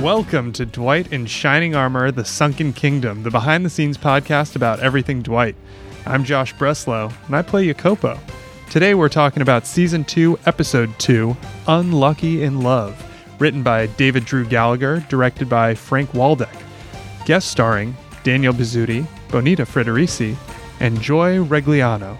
Welcome to Dwight in Shining Armor, The Sunken Kingdom, the behind the scenes podcast about everything Dwight. I'm Josh Breslow, and I play Yakopo. Today we're talking about Season 2, Episode 2, Unlucky in Love, written by David Drew Gallagher, directed by Frank Waldeck. Guest starring Daniel Bizzuti, Bonita Frederici, and Joy Regliano.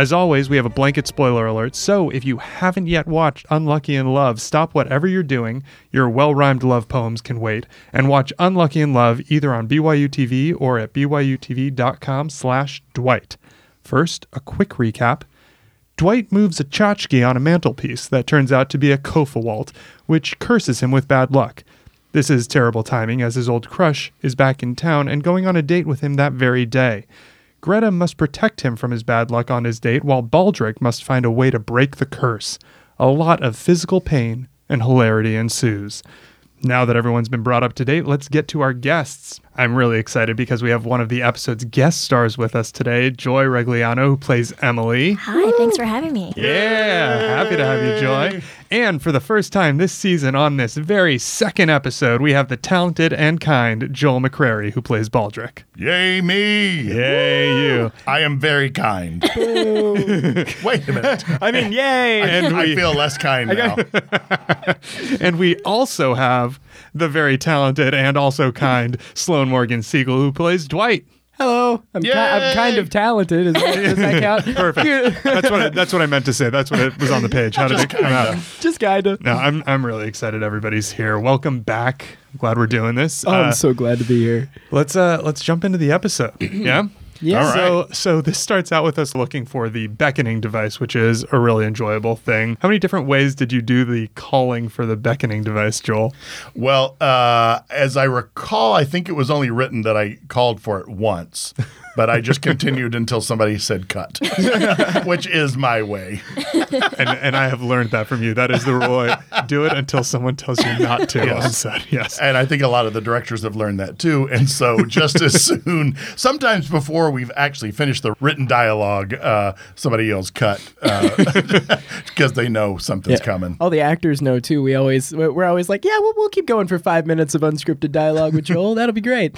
As always, we have a blanket spoiler alert, so if you haven't yet watched Unlucky in Love, stop whatever you're doing, your well rhymed love poems can wait, and watch Unlucky in Love either on BYU TV or at byutv.com slash Dwight. First, a quick recap. Dwight moves a tchotchke on a mantelpiece that turns out to be a kofawalt, which curses him with bad luck. This is terrible timing as his old crush is back in town and going on a date with him that very day. Gerta must protect him from his bad luck on his date, while Baldric must find a way to break the curse. A lot of physical pain and hilarity ensues. Now that everyone's been brought up to date, let's get to our guests. I'm really excited because we have one of the episode's guest stars with us today, Joy Regliano, who plays Emily. Hi, thanks for having me. Yeah, happy to have you, Joy. And for the first time this season, on this very second episode, we have the talented and kind Joel McCrary, who plays Baldric. Yay me! Yay, you. I am very kind. Wait a minute. I mean, yay! And I feel less kind now. and we also have the very talented and also kind Sloan Morgan Siegel, who plays Dwight. Hello, I'm, ki- I'm kind of talented. Is that, does that count? Perfect. That's what I, that's what I meant to say. That's what it was on the page. How did it come out? Just kinda. No, I'm I'm really excited. Everybody's here. Welcome back. Glad we're doing this. Oh, Uh, I'm so glad to be here. let's uh let's jump into the episode. yeah. Yeah. Right. So so this starts out with us looking for the beckoning device, which is a really enjoyable thing. How many different ways did you do the calling for the beckoning device, Joel? Well, uh, as I recall, I think it was only written that I called for it once, but I just continued until somebody said cut, which is my way. and, and I have learned that from you. That is the rule. Do it until someone tells you not to. Yes. on set. Yes. And I think a lot of the directors have learned that too. And so, just as soon, sometimes before we've actually finished the written dialogue, uh, somebody yells cut because they know something's Yeah. coming. All the actors know too. We always we're we're always like, yeah, we'll, we'll keep going for five minutes of unscripted dialogue with Joel. That'll be great.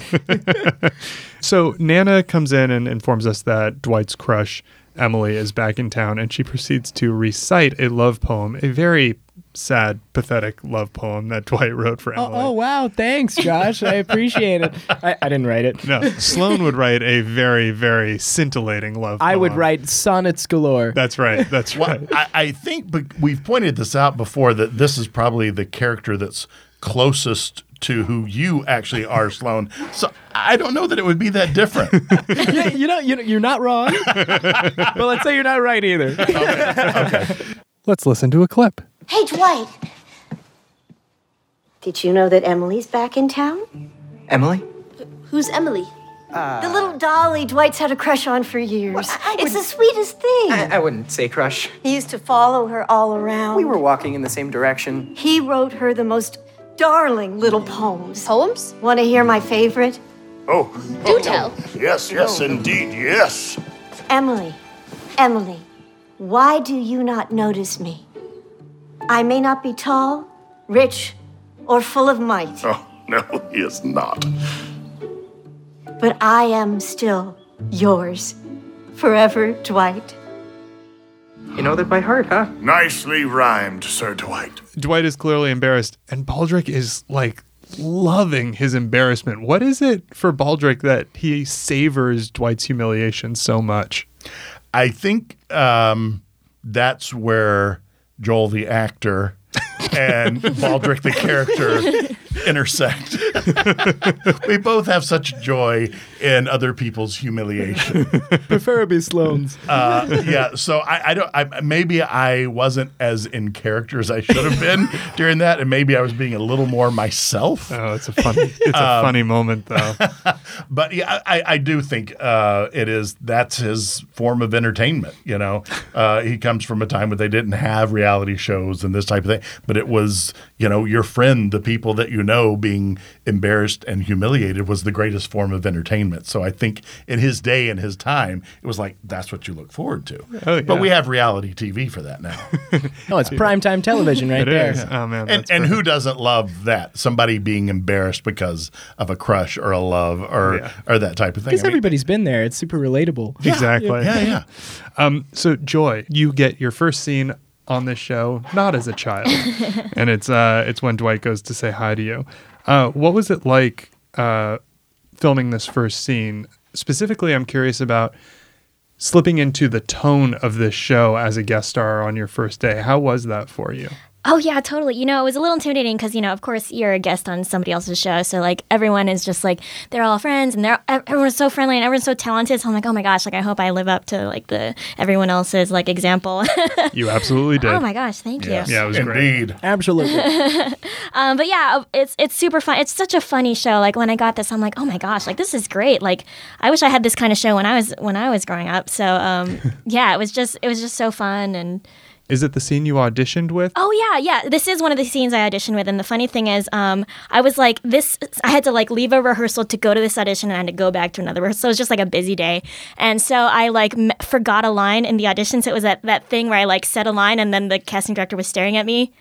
So Nana comes in and informs us that Dwight's crush, Emily, is back in town, and she proceeds to recite a love poem, a very sad, pathetic love poem that Dwight wrote for oh, Emily. oh wow, thanks, Josh. I appreciate it. I, I didn't write it. No, Sloan would write a very, very scintillating love poem. I would write sonnets galore. That's right. That's Well, right. I, I think but we've pointed this out before that this is probably the character that's closest to who you actually are, Sloan. So I don't know that it would be that different. Yeah, you know, you know, you're not wrong. but let's say you're not right either. Let's listen to a clip. Hey, Dwight. Did you know that Emily's back in town? Emily? Who's Emily? Uh, the little dolly Dwight's had a crush on for years. it's the sweetest thing. I, I wouldn't say crush. he used to follow her all around. We were walking in the same direction. He wrote her the most darling little poems. Poems? Want to hear my favorite? oh, Do oh, tell. yes, yes, indeed, yes. Emily, Emily, why do you not notice me? I may not be tall, rich, or full of might. Oh, no, he is not. But I am still yours. Forever, Dwight. You know that by heart, huh? Nicely rhymed, Sir Dwight. Dwight is clearly embarrassed, and Baldric is like loving his embarrassment. What is it for Baldric that he savors Dwight's humiliation so much? I think um, that's where Joel the actor and Baldric the character intersect. we both have such joy in other people's humiliation. Preferably Sloan's. Uh, yeah, so I, I don't. I, maybe I wasn't as in character as I should have been during that, and maybe I was being a little more myself. Oh, it's a funny, it's a funny moment though. But yeah, I, I do think uh, it is. That's his form of entertainment. You know, uh, he comes from a time where they didn't have reality shows and this type of thing. But it was you know your friend, the people that you know, being embarrassed and humiliated was the greatest form of entertainment. So I think in his day and his time, it was like that's what you look forward to. Oh, But we have reality TV for that now. Oh, it's primetime television right It there. is. Oh man, and and who doesn't love that? Somebody being embarrassed because of a crush or a love or Yeah. or that type of thing. Because I mean, everybody's been there. It's super relatable. exactly? yeah, yeah. Um, so Joy, you get your first scene on this show not as a child, and it's uh, it's when Dwight goes to say hi to you. Uh, what was it like uh, filming this first scene? Specifically, I'm curious about slipping into the tone of this show as a guest star on your first day. How was that for you? Oh yeah, totally. You know, it was a little intimidating because you know, of course, you're a guest on somebody else's show, so like everyone is just like they're all friends and they're everyone's so friendly and everyone's so talented. So I'm like, oh my gosh, like I hope I live up to like the everyone else's like example. You absolutely did. oh my gosh, thank Yes, you. Yeah, it was great. Absolutely. Um, but yeah, it's it's super fun. It's such a funny show. Like when I got this, I'm like, oh my gosh, like this is great. Like I wish I had this kind of show when I was when I was growing up. So um, yeah, it was just it was just so fun and. Is it the scene you auditioned with? Oh yeah, yeah. This is one of the scenes I auditioned with, and the funny thing is, um, I was like this. I had to like leave a rehearsal to go to this audition, and I had to go back to another rehearsal. So it was just like a busy day, and so I like m- forgot a line in the audition. So it was that that thing where I like said a line, and then the casting director was staring at me.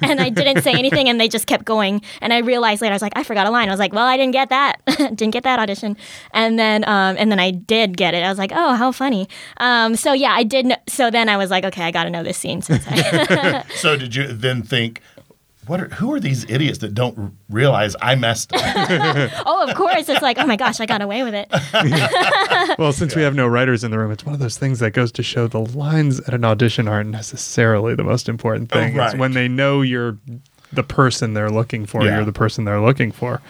And I didn't say anything, and they just kept going. And I realized later, I was like, I forgot a line. I was like, well, I didn't get that, didn't get that audition. And then, um, and then I did get it. I was like, oh, how funny. Um, so yeah, I did. Kn- so then I was like, okay, I got to know this scene. Since I So did you then think, what are who are these idiots that don't r- realize I messed up? Oh, of course. It's like, oh my gosh, I got away with it. Well, since we have no writers in the room, it's one of those things that goes to show the lines at an audition aren't necessarily the most important Oh, thing. It's when they know you're the person they're looking for, Yeah. you're the person they're looking for.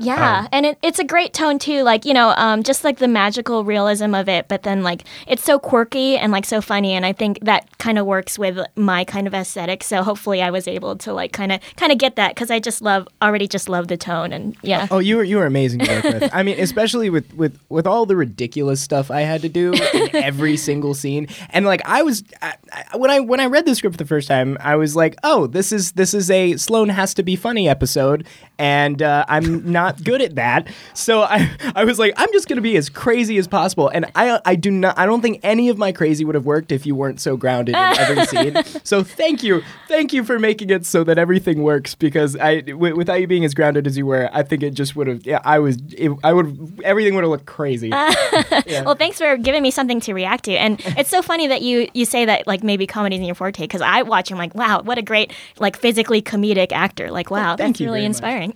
Yeah, and it, it's a great tone too. Like you know, um, just like the magical realism of it, but then like it's so quirky and like so funny, and I think that kind of works with my kind of aesthetic. So hopefully, I was able to like kind of kind of get that because I just love already just love the tone and yeah. Oh, you were you were amazing to work with. I mean, especially with with with all the ridiculous stuff I had to do in every single scene, and like I was I, I, when I when I read the script the first time, I was like, oh, this is this is a Sloan has to be funny episode, and uh, I'm not good at that. So I I was like, I'm just gonna be as crazy as possible, and I I do not I don't think any of my crazy would have worked if you weren't so grounded in every scene. So thank you, thank you for making it so that everything works because I w- without you being as grounded as you were, I think it just would have. Yeah, I was. It, I would. Everything would have looked crazy. Well, thanks for giving me something to react to, and it's so funny that you you say that like maybe comedy's in your forte because I watch him like wow, what a great like physically comedic actor. Like wow, thank that's you really inspiring.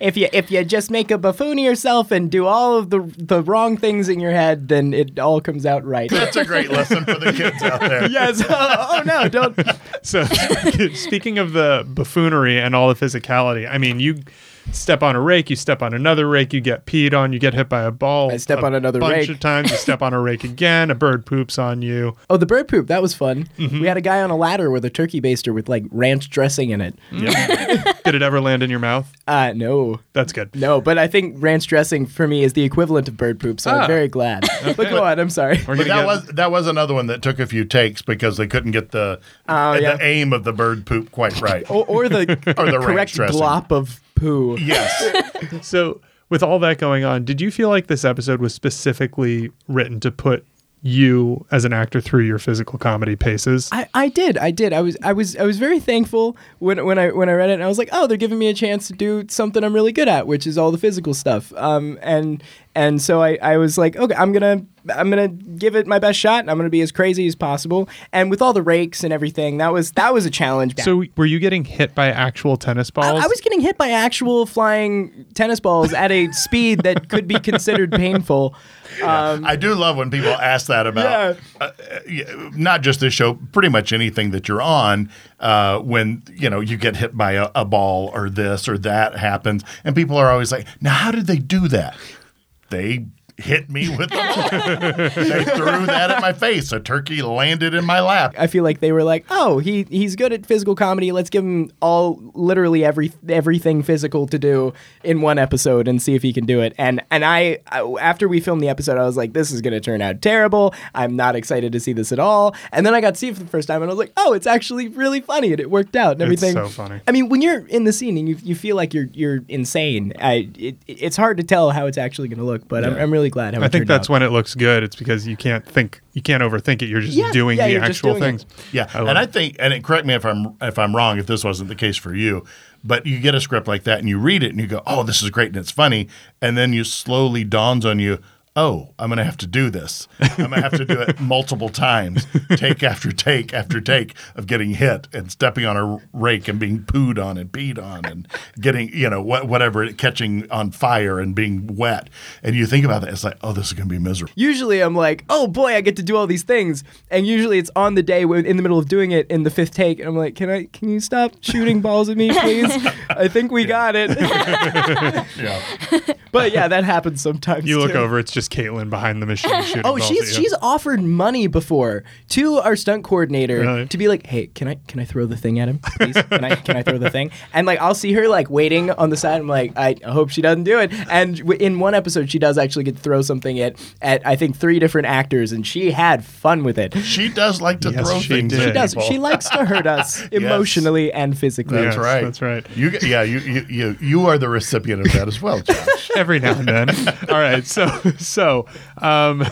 if you if you just make a buffoon of yourself and do all of the the wrong things in your head, then it all comes out right. That's a great lesson for the kids out there. yes. Oh, oh no! Don't. So, speaking of the buffoonery and all the physicality, I mean, you step on a rake, you step on another rake, you get peed on, you get hit by a ball. I step a on another rake. A bunch rake. of times. You step on a rake again, a bird poops on you. Oh, the bird poop. That was fun. Mm-hmm. We had a guy on a ladder with a turkey baster with like ranch dressing in it. Yep. Did it ever land in your mouth? Uh no. That's good. No, but I think ranch dressing for me is the equivalent of bird poop, so Ah. I'm very glad. But go on, I'm sorry. But that get- was that was another one that took a few takes because they couldn't get the Oh, the aim of the bird poop quite right. Or, or the, Or the correct dressing. glop of poo. Yes. So, with all that going on, did you feel like this episode was specifically written to put you as an actor through your physical comedy paces? I, I did I did I was I was I was very thankful when when I when I read it and I was like oh they're giving me a chance to do something I'm really good at which is all the physical stuff um and and so I, I was like okay I'm gonna I'm gonna give it my best shot and I'm gonna be as crazy as possible and with all the rakes and everything that was that was a challenge so, were you getting hit by actual tennis balls? I was getting hit by actual flying tennis balls at a speed that could be considered painful um, I do love when people ask that about Yeah. uh, uh, not just this show, pretty much anything that you're on. Uh, when you know you get hit by a, a ball or this or that happens, and people are always like, "Now, how did they do that?" They hit me with the they threw that at my face. A turkey landed in my lap. I feel like they were like, "Oh, he he's good at physical comedy. Let's give him all literally every everything physical to do in one episode and see if he can do it." And and I, I after we filmed the episode, I was like, "This is going to turn out terrible. I'm not excited to see this at all." And then I got to see it for the first time, and I was like, "Oh, it's actually really funny, and it worked out and It's everything." so funny. I mean, when you're in the scene and you, you feel like you're you're insane, I it, it's hard to tell how it's actually going to look. But I'm, I'm really glad how I it think that's out. when it looks good. It's because you can't think, you can't overthink it. You're just Yeah, doing yeah, the actual doing it. things. Yeah, I love and I think, and it, correct me if I'm if I'm wrong, if this wasn't the case for you, but you get a script like that and you read it and you go, "Oh, this is great and it's funny," and then you slowly dawns on you, "Oh, I'm going to have to do this. I'm going to have to do it multiple times, take after take after take of getting hit and stepping on a rake and being pooed on and peed on and getting you know wha- whatever catching on fire and being wet." And you think about that, it's like, "Oh, this is going to be miserable." usually I'm like, oh boy, I get to do all these things, and usually it's on the day when in the middle of doing it in the fifth take, and I'm like, can I, can you stop shooting balls at me, please? I think we got it. Yeah. but yeah, that happens sometimes. You look too. over, it's just Caitlin behind the machine shooting. Oh, balls she's at you. she's offered money before to our stunt coordinator Really? to be like, hey, can I can I throw the thing at him, please? Can I can I throw the thing? And like I'll see her like waiting on the side. I'm like, I hope she doesn't do it. And w- in one episode, she does actually get to throw something at at I think three different actors, and she had fun with it. She does like to Yes, throw she things. did. She does. She likes to hurt us emotionally and physically. That's Yes, right. that's right. You, yeah, you, you, you, you are the recipient of that as well, Josh. every now and then. All right, so so um,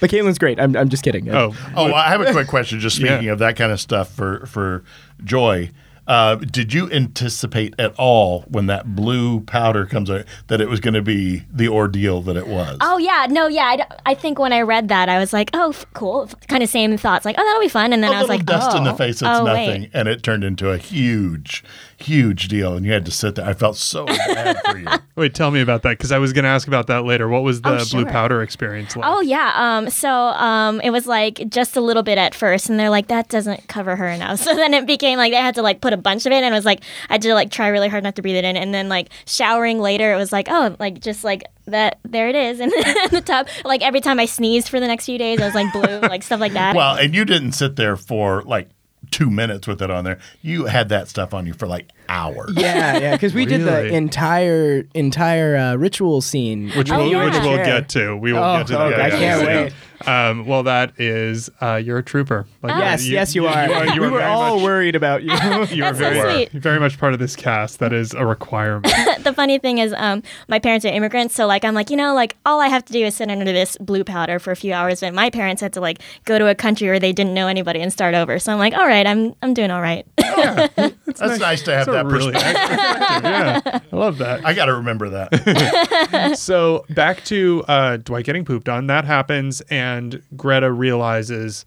But Caitlin's great. I'm, I'm just kidding. oh oh, I have a quick question. Just speaking Yeah. of that kind of stuff for for Joy, uh, did you anticipate at all when that blue powder comes out that it was going to be the ordeal that it was? Oh yeah, no, yeah. I, I think when I read that, I was like, oh, f- cool. Kind of same thoughts, like, oh, that'll be fun. And then a I was like, dust oh, in the face, it's oh, nothing, Wait. and it turned into a huge, huge deal, and you had to sit there. I felt so bad for you. wait, tell me about that because I was going to ask about that later. What was the Oh, blue powder experience like? Oh yeah. Um. So um, it was like just a little bit at first, and they're like, that doesn't cover her enough. So then it became like they had to like put a bunch of it, and it was like I had to like try really hard not to breathe it in, and then like showering later, it was like, oh, like just like that. There it is in the tub. Like every time I sneezed for the next few days, I was like blue, like stuff like that. Well, and you didn't sit there for like two minutes with it on there. You had that stuff on you for like hours. Yeah, yeah, because we did the entire entire uh, ritual scene, which Oh, we'll, yeah. which we'll get to. We will Oh, get to that. okay, I very can't soon. wait. Um, well, that is uh, you're a trooper. Like, Yes, yes, you, are. You are, you we are were all much, worried about you. You are That's so very, sweet. very much part of this cast. That is a requirement. the funny thing is, um, my parents are immigrants, so like I'm like, you know, like all I have to do is sit under this blue powder for a few hours. But my parents had to like go to a country where they didn't know anybody and start over. So I'm like, all right, I'm I'm doing all right. That's nice, to have That's that really perspective. accurate perspective. Yeah, I love that. I got to remember that. So back to uh, Dwight getting pooped on. That happens, and Gerta realizes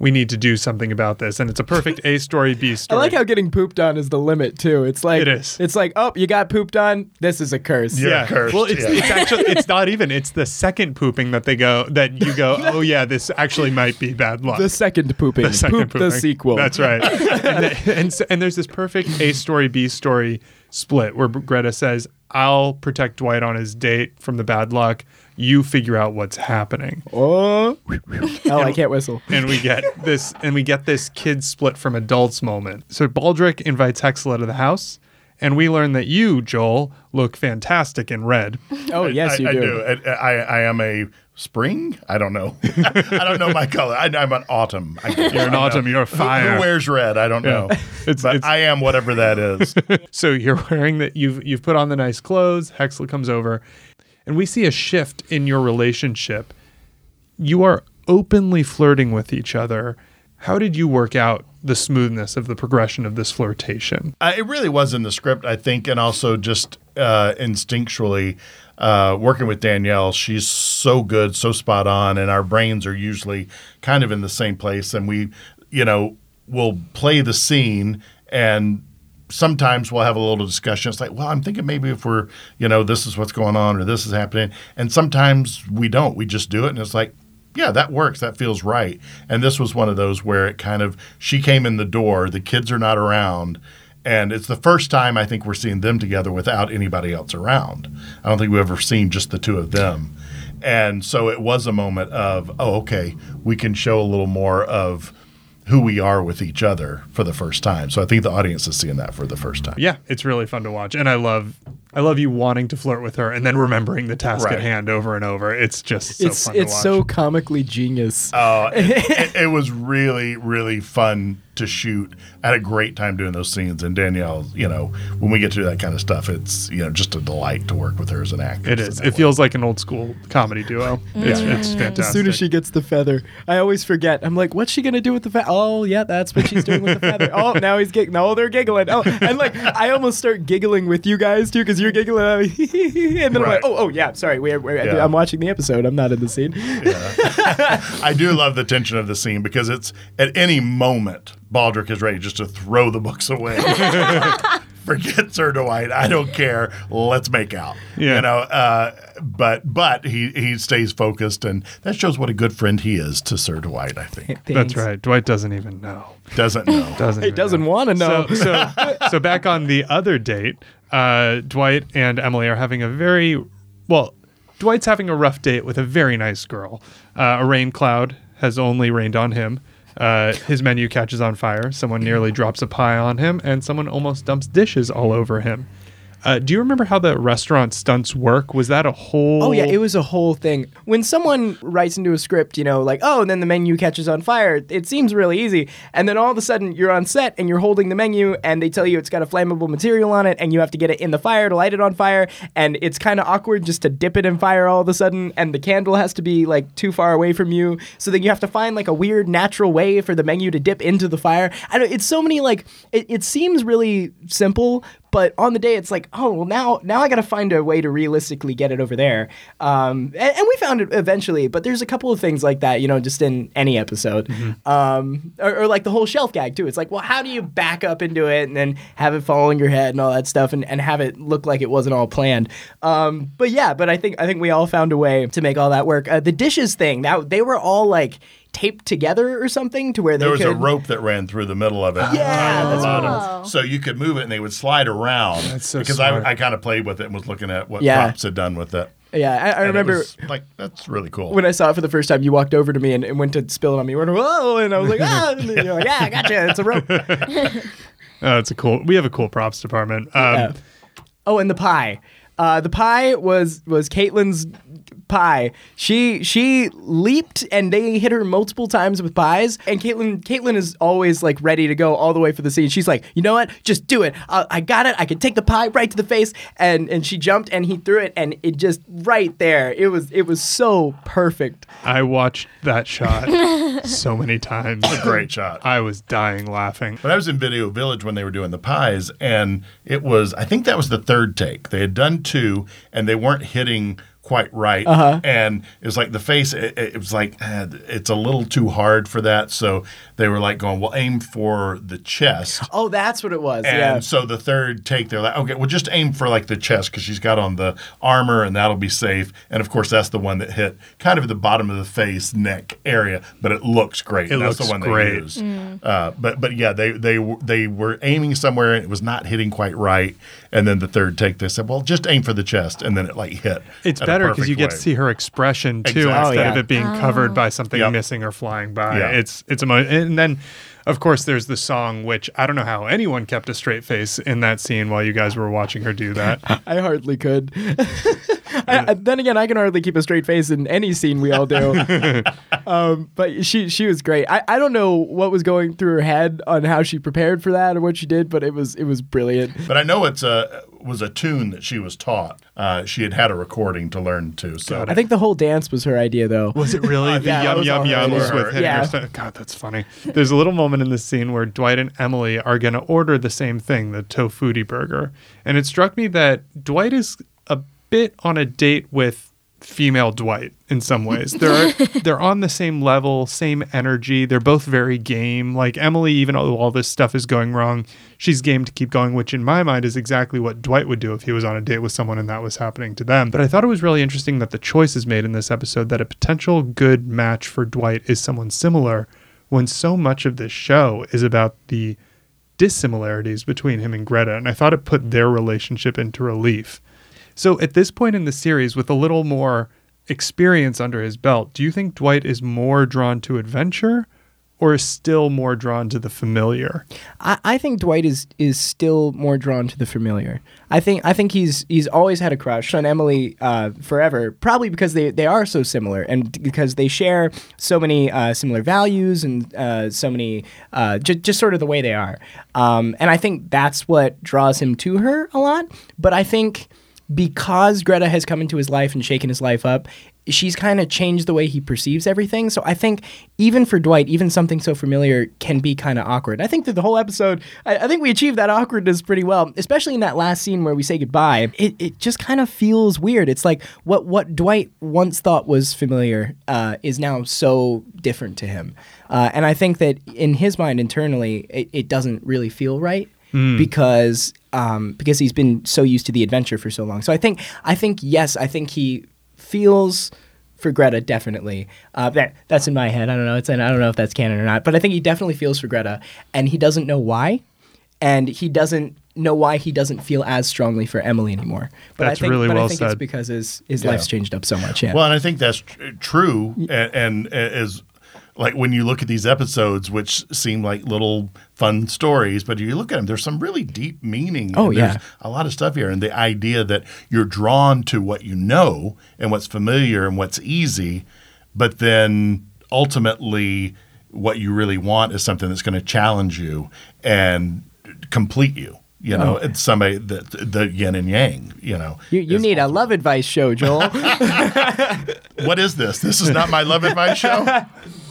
we need to do something about this, and it's a perfect A story, B I story. I like how getting pooped on is the limit too. It's like It is. It's like, oh, you got pooped on. This is a curse. Yeah. yeah. cursed, Well, it's yeah. it's actually it's not even. It's the second pooping that they go that you go. Oh yeah, this actually might be bad luck. The second pooping. The second Poop the sequel. That's right. and, the- and, so- and there's this perfect A story, B story split where Gerta says, I'll protect Dwight on his date from the bad luck. You figure out what's happening. Oh, oh, I can't whistle. And we get this and we get this kids split from adults moment. So Baldric invites Hexla to the house, and we learn that you, Joel, look fantastic in red. Oh, yes, I, you I do. I, uh, I, I am a spring. I don't know. I don't know my color. I, I'm an autumn. I guess. You're an I don't autumn, know. you're a Who- fire. Who, wears red? I don't know. It's- but it's- I am whatever that is. So you're wearing that you've you've put on the nice clothes. Hexla comes over, and we see a shift in your relationship. You are openly flirting with each other. How did you work out the smoothness of the progression of this flirtation? Uh, it really was in the script, I think, and also just uh, instinctually uh, working with Danielle. She's so good, so spot on, and our brains are usually kind of in the same place. And we, you know, will play the scene and sometimes we'll have a little discussion. It's like, well, I'm thinking maybe if we're, you know, this is what's going on or this is happening. And sometimes we don't. We just do it. And it's like, yeah, that works. That feels right. And this was one of those where it kind of, she came in the door, the kids are not around. And it's the first time I think we're seeing them together without anybody else around. I don't think we've ever seen just the two of them. And so it was a moment of, oh, okay, we can show a little more of who we are with each other for the first time. So I think the audience is seeing that for the first time. Yeah, it's really fun to watch, and I love I love you wanting to flirt with her and then remembering the task at hand over and over. It's just so it's fun to it's watch. so comically genius. Oh, it, it, it was really, really fun to shoot. I had a great time doing those scenes. And Danielle, you know, when we get to do that kind of stuff, it's you know just a delight to work with her as an actress. It is. It feels like an old school comedy duo. It's, it's fantastic. As soon as she gets the feather, I always forget. I'm like, what's she gonna do with the feather? Oh, yeah, that's what she's doing with the feather. Oh, now he's giggling. No, they're giggling. Oh, and like, I almost start giggling with you guys too because you're giggling, I'm like, and then I'm like, oh, oh, yeah, sorry, we're, we're, Yeah. I'm watching the episode. I'm not in the scene. I do love the tension of the scene because it's at any moment Baldric is ready just to throw the books away. Forget Sir Dwight. I don't care. Let's make out. Yeah. You know, uh, but but he he stays focused, and that shows what a good friend he is to Sir Dwight. I think That's right. Dwight doesn't even know. doesn't know. Doesn't. He doesn't want to know. So, so, so back on the other date, uh, Dwight and Emily are having a very well. Dwight's having a rough date with a very nice girl. Uh, a rain cloud has only rained on him. Uh, his menu catches on fire. Someone nearly drops a pie on him, and someone almost dumps dishes all over him. Uh, do you remember how the restaurant stunts work? Was that a whole? Oh yeah, it was a whole thing. When someone writes into a script, you know, like, oh, and then the menu catches on fire, it seems really easy. And then all of a sudden you're on set and you're holding the menu and they tell you it's got a flammable material on it and you have to get it in the fire to light it on fire and it's kind of awkward just to dip it in fire all of a sudden and the candle has to be like too far away from you. So then you have to find like a weird natural way for the menu to dip into the fire. I don't it's so many like it, it seems really simple, but on the day it's like oh well now now i gotta find a way to realistically get it over there. Um, and, and we found it eventually but there's a couple of things like that you know just in any episode. Um, or, or like the whole shelf gag too. It's like well how do you back up into it and then have it fall on your head and all that stuff and, and have it look like it wasn't all planned? Um, but yeah but i think i think we all found a way to make all that work. Uh, the dishes thing that they were all like taped together or something to where they There was could a rope that ran through the middle of it, Yeah, tied at the that's bottom, so you could move it and they would slide around. That's so because smart. I, I kind of played with it and was looking at what Yeah. props had done with it. yeah i, I And it remember was like that's really cool. when I saw it for the first time, you walked over to me and, and went to spill it on me. You went, whoa, and I was like, ah, and you're like, yeah, I gotcha. It's a rope. Oh, it's a cool. We have a cool props department. Um, Yeah. Oh, and the pie. Uh, the pie was was Caitlin's pie. She she leaped and they hit her multiple times with pies. And Caitlin Caitlin is always like ready to go all the way for the scene. She's like, you know what? Just do it. Uh, I got it. I can take the pie right to the face. And and she jumped and he threw it and it just right there. It was it was so perfect. I watched that shot so many times. Great shot. I was dying laughing. But I was in Video Village when they were doing the pies, and it was, I think that was the third take. They had done two, and they weren't hitting quite right. Uh-huh. And it was like the face, it, it was like, eh, it's a little too hard for that. So they were like going, well, aim for the chest. Oh, that's what it was. And yeah. so the third take, they're like, okay, well, just aim for like the chest because she's got on the armor and that'll be safe. And of course, that's the one that hit kind of at the bottom of the face, neck area, but it looks great. It that's looks the one great. they used. Uh, but but yeah, they they they were aiming somewhere and it was not hitting quite right. And then the third take, they said, well, just aim for the chest, and then it like hit. It's better because you perfect get to see her expression too Exactly. instead Oh, of it being covered by something Yep. missing or flying by. Yeah. It's it's a mo- and then of course there's the song which I don't know how anyone kept a straight face in that scene while you guys were watching her do that. I hardly could. I, I- then again, I can hardly keep a straight face in any scene we all do. um, but she she was great. I, I don't know what was going through her head on how she prepared for that or what she did, but it was it was brilliant. But I know it's a was a tune that she was taught. Uh, she had had a recording to learn to. So I think the whole dance was her idea, though. Was it really the yeah, that yum was yum her yums with hitting Yeah. God, that's funny. There's a little moment in this scene where Dwight and Emily are going to order the same thing, the tofuti burger, and it struck me that Dwight is a bit on a date with female Dwight in some ways. They're they're on the same level, same energy. They're both very game. Like Emily, even though all this stuff is going wrong, she's game to keep going, which in my mind is exactly what Dwight would do if he was on a date with someone and that was happening to them. But I thought it was really interesting that the choice is made in this episode that a potential good match for Dwight is someone similar when so much of this show is about the dissimilarities between him and Gerta. And I thought it put their relationship into relief. So at this point in the series, with a little more experience under his belt, do you think Dwight is more drawn to adventure or is still more drawn to the familiar? I, I think Dwight is is still more drawn to the familiar. I think I think he's he's always had a crush on Emily uh, forever, probably because they, they are so similar and because they share so many uh, similar values and uh, so many uh, j- just sort of the way they are. Um, and I think that's what draws him to her a lot. But I think because Gerta has come into his life and shaken his life up, she's kind of changed the way he perceives everything. So I think even for Dwight, even something so familiar can be kind of awkward. I think that the whole episode, I, I, think we achieved that awkwardness pretty well, especially in that last scene where we say goodbye. It, it just kind of feels weird. It's like what what Dwight once thought was familiar uh, is now so different to him. Uh, and I think that in his mind internally, it, it doesn't really feel right. Mm. because um, because he's been so used to the adventure for so long. So I think I think yes, I think he feels for Gerta definitely. Uh, that that's in my head. I don't know. It's I don't know if that's canon or not, but I think he definitely feels for Gerta, and he doesn't know why, and he doesn't know why he doesn't feel as strongly for Emily anymore. But that's I think, really but well I think said. It's because his his Yeah. life's changed up so much. Yeah. Well, and I think that's tr- true. And, and as like when you look at these episodes, which seem like little fun stories, but you look at them, there's some really deep meaning. Oh, yeah. a lot of stuff here, and the idea that you're drawn to what you know and what's familiar and what's easy, but then ultimately what you really want is something that's going to challenge you and complete you. You know, Oh. it's somebody that the yin and yang. You know, you you is need a love advice show, Joel. what is this? This is not my love advice show.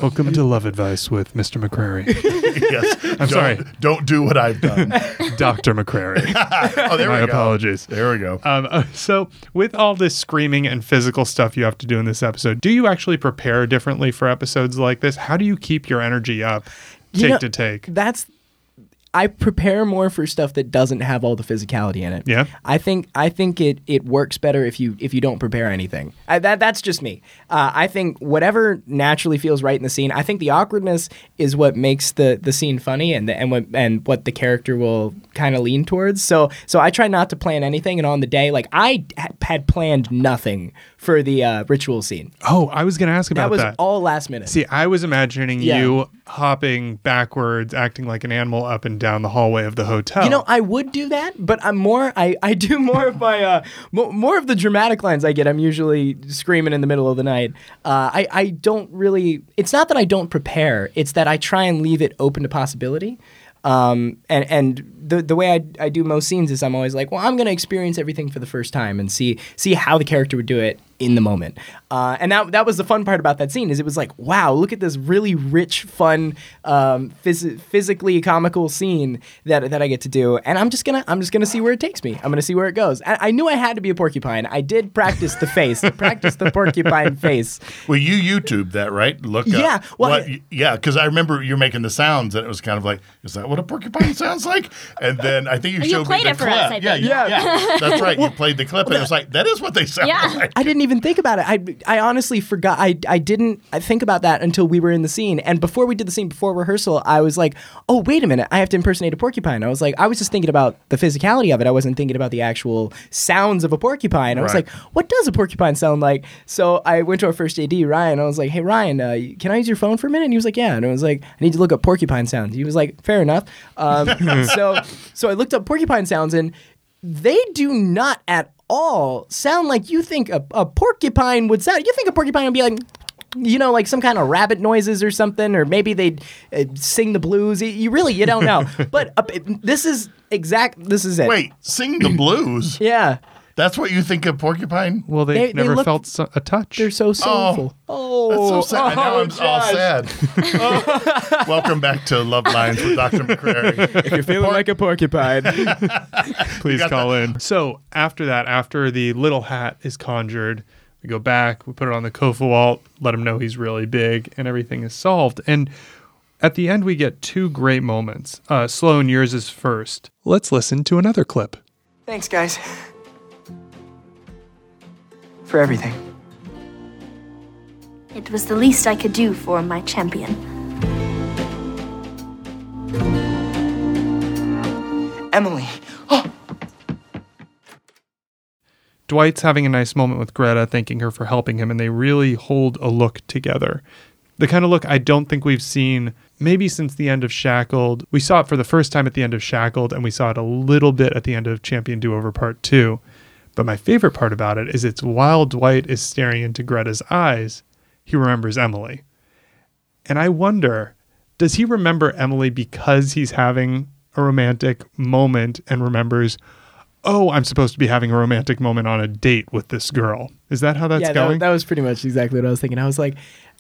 Welcome to Love Advice with Mr. McCrary. yes, I'm don't, sorry. Don't do what I've done. Dr. McCrary. oh, there My we go. apologies. There we go. Um, uh, so, with all this screaming and physical stuff you have to do in this episode, do you actually prepare differently for episodes like this? How do you keep your energy up, You take know, to take? That's I prepare more for stuff that doesn't have all the physicality in it. Yeah? I think I think it it works better if you if you don't prepare anything. I, that that's just me. Uh, I think whatever naturally feels right in the scene. I think the awkwardness is what makes the the scene funny and the, and what and what the character will kind of lean towards. So so I try not to plan anything. And on the day, like I had planned nothing for the uh, ritual scene. Oh, I was going to ask about That was that. Was all last minute. See, I was imagining Yeah. you hopping backwards, acting like an animal up and down the hallway of the hotel. You know, I would do that, but I'm more. I, I do more of my uh, mo- more of the dramatic lines I get. I'm usually screaming in the middle of the night. Uh, I I don't really. It's not that I don't prepare. It's that I try and leave it open to possibility. Um, and and the the way I, I do most scenes is I'm always like, well, I'm gonna experience everything for the first time and see see how the character would do it in the moment. Uh, and that that was the fun part about that scene is it was like, wow, look at this really rich, fun, um, phys- physically comical scene that that I get to do, and I'm just gonna I'm just gonna see where it takes me. I'm gonna see where it goes. I, I knew I had to be a porcupine. I did practice the face, practice the porcupine face. Well, you YouTube that, right? Look up. Yeah, well, what, I- yeah, because I remember you're making the sounds, and it was kind of like, is that what a porcupine sounds like? And then I think you You showed me the it for clip. us, I yeah, think. yeah, yeah. That's right. You played the clip, and it was like, that is what they sound Yeah. like. I didn't even think about it. I, I honestly forgot. I, I didn't I think about that until we were in the scene. And before we did the scene, before rehearsal, I was like, oh, wait a minute. I have to impersonate a porcupine. I was like, I was just thinking about the physicality of it. I wasn't thinking about the actual sounds of a porcupine. I was Right. like, what does a porcupine sound like? So I went to our first AD, Ryan. I was like, hey, Ryan, uh, can I use your phone for a minute? And he was like, yeah. And I was like, I need to look up porcupine sounds. He was like, fair enough. Um, so, so I looked up porcupine sounds and they do not at all sound like you think a, a porcupine would sound. You think a porcupine would be like, you know, like some kind of rabbit noises or something, or maybe they'd uh, sing the blues. You- really, you don't know. but uh, this is exact. This is it. Wait, sing the blues. Yeah, That's what you think of porcupine? well, they, they- they never look- felt so- a touch. they're so soulful. Oh, That's so sad. now oh, I'm all Josh. sad. Welcome back to Love Lines with Dr. McCrary. If you're feeling like a porcupine, Please got call in. So after that, after the little hat is conjured, we go back, we put it on the Kofa wall, let him know he's really big, and everything is solved. And at the end, we get two great moments. Uh, Sloan, yours is first. Let's listen to another clip. Thanks, guys. For everything. It was the least I could do for my champion. Emily. Oh, Dwight's having a nice moment with Gerta, thanking her for helping him, and they really hold a look together. The kind of look I don't think we've seen maybe since the end of Shackled. We saw it for the first time at the end of Shackled, and we saw it a little bit at the end of Champion Do Over Part 2. But my favorite part about it is it's while Dwight is staring into Gerta's eyes, he remembers Emily. And I wonder, does he remember Emily because he's having a romantic moment and remembers, oh, I'm supposed to be having a romantic moment on a date with this girl? Is that how that's yeah, going? That, that was pretty much exactly what I was thinking. I was like,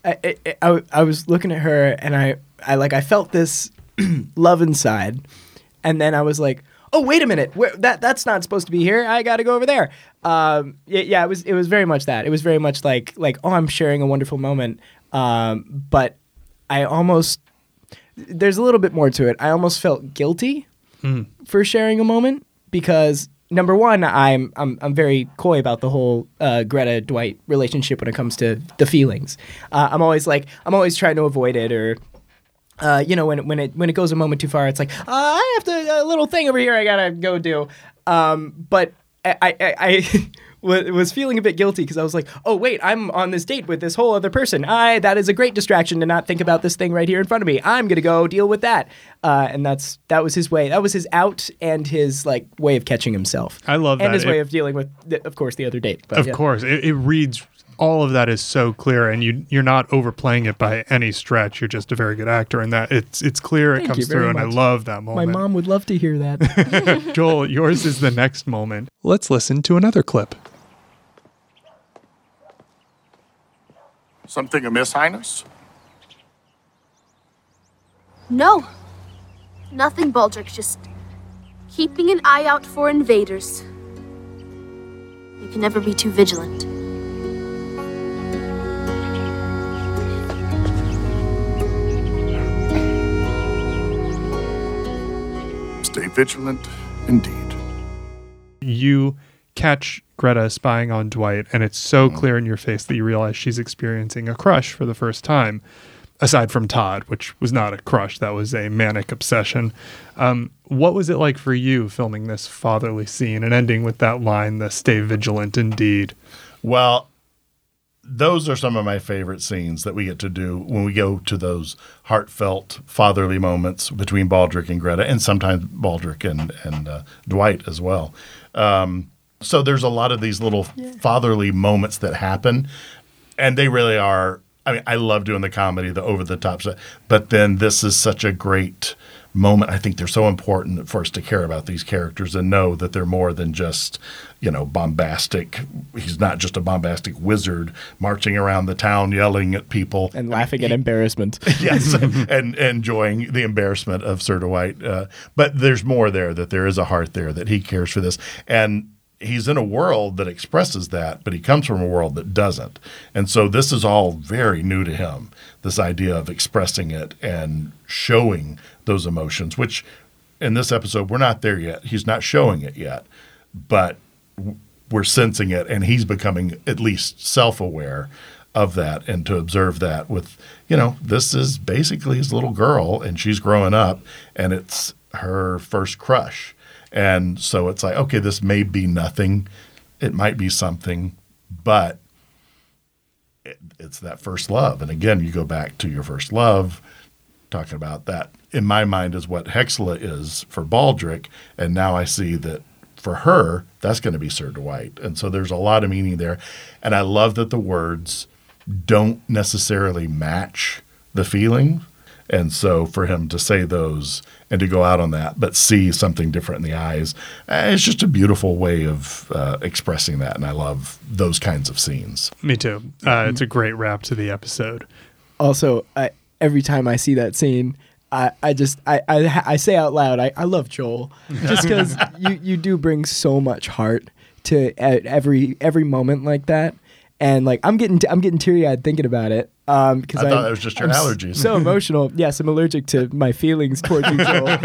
I, I, I, I was looking at her and I, I like, I felt this love inside, and then I was like, oh wait a minute, Where, that that's not supposed to be here. I got to go over there. Um, yeah, yeah, it was it was very much that. It was very much like like oh, I'm sharing a wonderful moment. Um, but I almost there's a little bit more to it. I almost felt guilty for sharing a moment because number one, I'm I'm I'm very coy about the whole uh, Gerta Dwight relationship when it comes to the feelings. Uh, I'm always like I'm always trying to avoid it or. Uh, you know, when when it when it goes a moment too far, it's like uh, I have to a little thing over here I gotta go do. Um, but I I, I wa- was feeling a bit guilty because I was like, oh wait, I'm on this date with this whole other person. I that is a great distraction to not think about this thing right here in front of me. I'm gonna go deal with that. Uh, and that's that was his way. That was his out and his like way of catching himself. I love that. and that. his way of dealing with, the, of course, the other date. But of yeah. course, it, it reads all of that is so clear, and you you're not overplaying it by any stretch. You're just a very good actor, and that it's it's clear. It comes you very through, and I love that moment. My mom would love to hear that. Joel, yours is the next moment. Let's listen to another clip. Something amiss, Highness? No. Nothing, Baldric. Just keeping an eye out for invaders. You can never be too vigilant. Vigilant, indeed. You catch Gerta spying on Dwight, and it's so clear in your face that you realize she's experiencing a crush for the first time. Aside from Todd, which was not a crush, that was a manic obsession. Um, what was it like for you filming this fatherly scene and ending with that line, the stay vigilant indeed? Well, those are some of my favorite scenes that we get to do when we go to those heartfelt fatherly moments between Baldric and Gerta, and sometimes Baldric and and uh, Dwight as well. Um, so there's a lot of these little fatherly moments that happen, and they really are. I mean, I love doing the comedy, the over the top stuff, but then this is such a great moment. I think they're so important for us to care about these characters and know that they're more than just, you know, bombastic. He's not just a bombastic wizard marching around the town yelling at people and laughing at embarrassment. yes, and enjoying the embarrassment of Sir Dwight. Uh, but there's more there. That there is a heart there. That he cares for this, and he's in a world that expresses that, but he comes from a world that doesn't. And so this is all very new to him. This idea of expressing it and showing those emotions, which in this episode we're not there yet. He's not showing it yet, but we're sensing it, and he's becoming at least self-aware of that and to observe that with you know this is basically his little girl and she's growing up and it's her first crush and so it's like okay this may be nothing. It might be something but it, it's that first love. And again you go back to your first love talking about that. In my mind is what Hexla is for Baldric. And now I see that for her that's going to be Sir Dwight and so there's a lot of meaning there. And I love that the words don't necessarily match the feeling. And so for him to say those and to go out on that, but see something different in the eyes, eh, it's just a beautiful way of uh, expressing that. And I love those kinds of scenes. Me too. Uh, it's a great wrap to the episode. also, I, every time I see that scene, I, I just I, I I say out loud I, I love Joel just because you, you do bring so much heart to every every moment like that and like I'm getting t- I'm getting teary eyed thinking about it um because I thought that was just your I'm allergies. so emotional yes I'm allergic to my feelings towards you Joel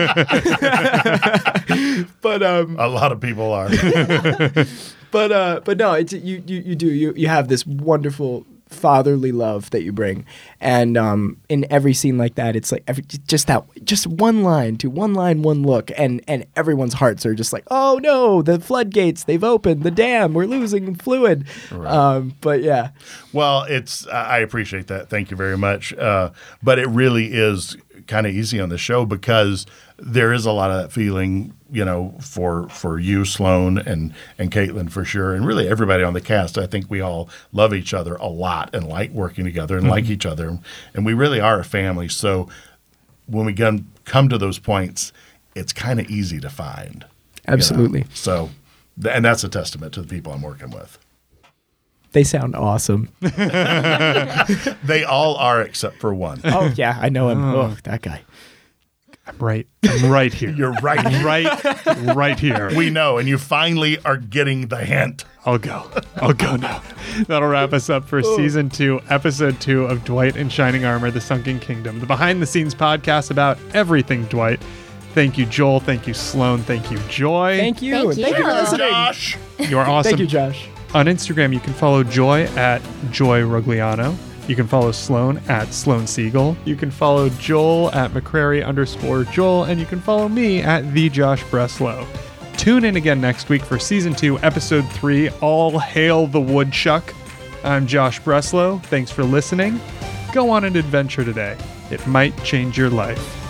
but um A lot of people are. but uh but no it's you you, you do you you have this wonderful fatherly love that you bring, and um, in every scene like that, it's like every, just that just one line to one line, one look, and and everyone's hearts are just like, oh no, the floodgates they've opened, the dam, we're losing fluid. Um, but yeah, Well, it's I I appreciate that. Thank you very much. Uh, but it really is kind of easy on the show because there is a lot of that feeling, you know, for for you, Sloan, and and Caitlin for sure, and really everybody on the cast. I think we all love each other a lot and like working together and like mm-hmm. each other, and we really are a family. So when we come come to those points, it's kind of easy to find. you know? Absolutely. So, and that's a testament to the people I'm working with. They sound awesome. They all are except for one. oh yeah, I know him. Oh, that guy. I'm right. I'm right here. You're right. right, right here. We know, and you finally are getting the hint. I'll go. I'll go now. That'll wrap us up for oh. season two, episode two of Dwight in Shining Armor, The Sunken Kingdom, the behind the scenes podcast about everything Dwight. Thank you, Joel. Thank you, Sloan. Thank you, Joy. Thank you. Thank and Thank you for listening. Josh. You are awesome. Thank you, Josh. On Instagram, you can follow Joy at Joy Regullano. You can follow Sloan at Sloan Siegel. You can follow Joel at McCrary underscore Joel, and you can follow me at the Josh Breslow. Tune in again next week for season two, episode three. All hail the woodchuck. I'm Josh Breslow. Thanks for listening. Go on an adventure today. It might change your life.